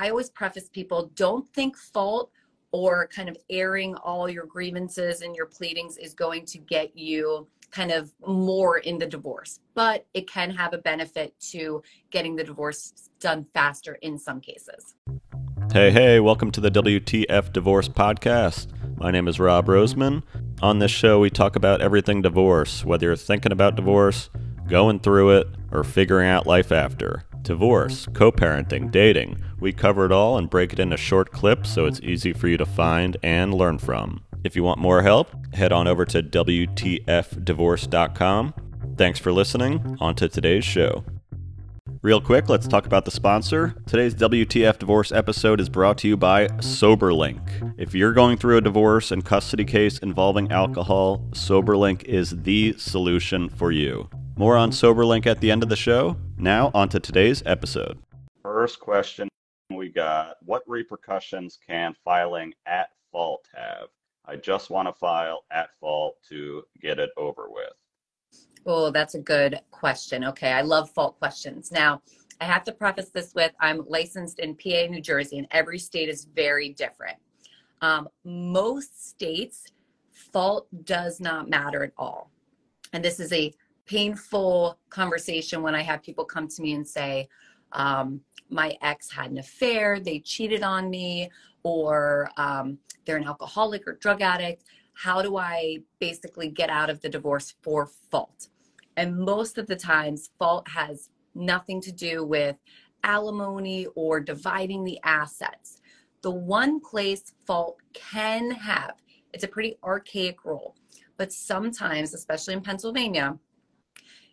I always preface people don't think fault or kind of airing all your grievances and your pleadings is going to get you kind of more in the divorce, but it can have a benefit to getting the divorce done faster in some cases. Hey, hey, welcome to the WTF Divorce Podcast. My name is Rob Roseman. On this show, we talk about everything divorce, whether you're thinking about divorce, going through it, or figuring out life after. Divorce, mm-hmm. co parenting, mm-hmm. dating. We cover it all and break it into short clips so it's easy for you to find and learn from. If you want more help, head on over to WTFdivorce.com. Thanks for listening. On to today's show. Real quick, let's talk about the sponsor. Today's WTF Divorce episode is brought to you by SoberLink. If you're going through a divorce and custody case involving alcohol, SoberLink is the solution for you. More on SoberLink at the end of the show. Now, on to today's episode. First question we got What repercussions can filing at fault have? I just want to file at fault to get it over with. Oh, that's a good question. Okay, I love fault questions. Now, I have to preface this with I'm licensed in PA, New Jersey, and every state is very different. Um, most states, fault does not matter at all. And this is a painful conversation when I have people come to me and say, um, my ex had an affair, they cheated on me, or um, they're an alcoholic or drug addict. How do I basically get out of the divorce for fault? And most of the times, fault has nothing to do with alimony or dividing the assets. The one place fault can have, it's a pretty archaic rule, but sometimes, especially in Pennsylvania,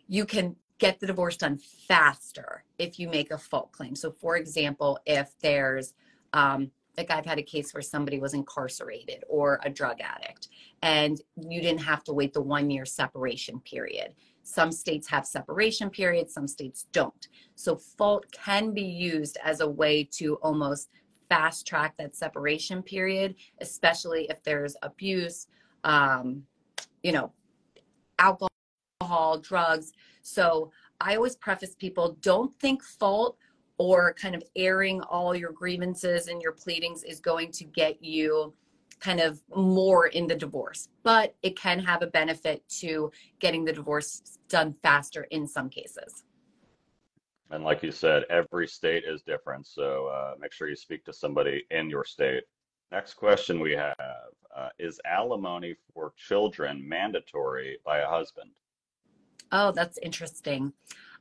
you can get the divorce done faster if you make a fault claim. So, for example, if there's um, like I've had a case where somebody was incarcerated or a drug addict, and you didn't have to wait the one year separation period. Some states have separation periods, some states don't. So, fault can be used as a way to almost fast track that separation period, especially if there's abuse, um, you know, alcohol alcohol, drugs. So I always preface people don't think fault or kind of airing all your grievances and your pleadings is going to get you kind of more in the divorce, but it can have a benefit to getting the divorce done faster in some cases. And like you said, every state is different. So uh, make sure you speak to somebody in your state. Next question we have uh, Is alimony for children mandatory by a husband? Oh, that's interesting.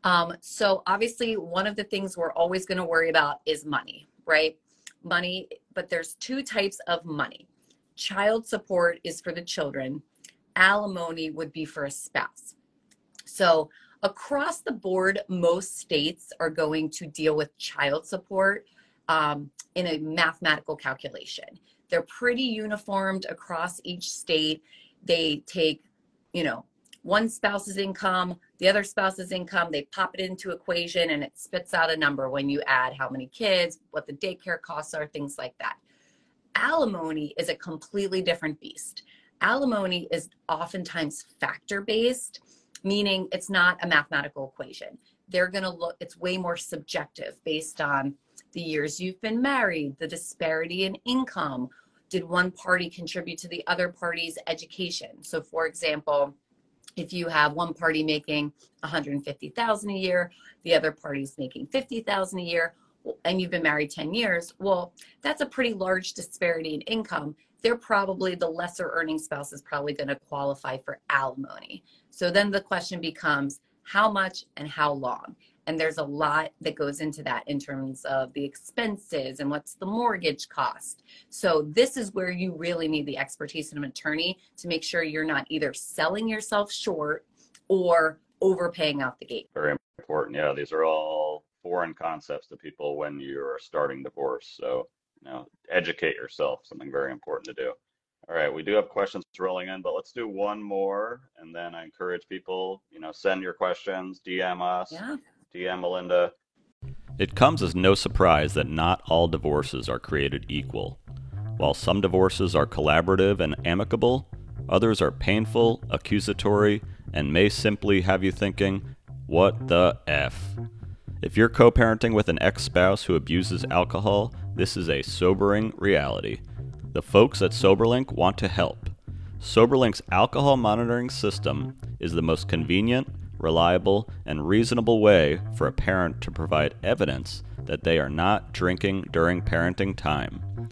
Um, so obviously, one of the things we're always going to worry about is money, right? Money, but there's two types of money. Child support is for the children. Alimony would be for a spouse. So across the board, most states are going to deal with child support um, in a mathematical calculation. They're pretty uniformed across each state. They take, you know, one spouse's income, the other spouse's income, they pop it into equation and it spits out a number when you add how many kids, what the daycare costs are, things like that. Alimony is a completely different beast. Alimony is oftentimes factor based, meaning it's not a mathematical equation. They're going to look, it's way more subjective based on the years you've been married, the disparity in income. Did one party contribute to the other party's education? So, for example, if you have one party making 150,000 a year, the other party's making 50,000 a year, and you've been married 10 years, well, that's a pretty large disparity in income. They're probably the lesser earning spouse is probably going to qualify for alimony. So then the question becomes how much and how long? And there's a lot that goes into that in terms of the expenses and what's the mortgage cost. So, this is where you really need the expertise of an attorney to make sure you're not either selling yourself short or overpaying out the gate. Very important. Yeah, these are all foreign concepts to people when you're starting divorce. So, you know, educate yourself, something very important to do. All right, we do have questions rolling in, but let's do one more, and then I encourage people, you know, send your questions, DM us. Yeah. DM Melinda. It comes as no surprise that not all divorces are created equal. While some divorces are collaborative and amicable, others are painful, accusatory, and may simply have you thinking, what the F? If you're co parenting with an ex spouse who abuses alcohol, this is a sobering reality. The folks at SoberLink want to help. SoberLink's alcohol monitoring system is the most convenient, reliable, and reasonable way for a parent to provide evidence that they are not drinking during parenting time.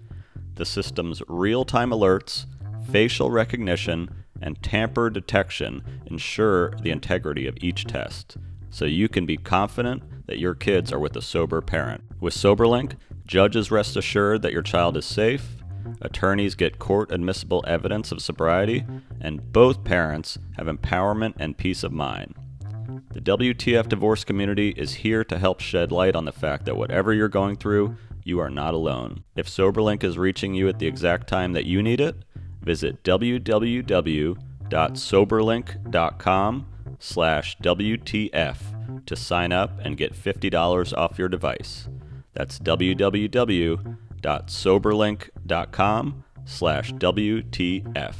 The system's real time alerts, facial recognition, and tamper detection ensure the integrity of each test, so you can be confident that your kids are with a sober parent. With SoberLink, judges rest assured that your child is safe, attorneys get court admissible evidence of sobriety, and both parents have empowerment and peace of mind. The WTF divorce community is here to help shed light on the fact that whatever you're going through, you are not alone. If SoberLink is reaching you at the exact time that you need it, visit www.soberlink.com slash WTF to sign up and get $50 off your device. That's www.soberlink.com slash WTF.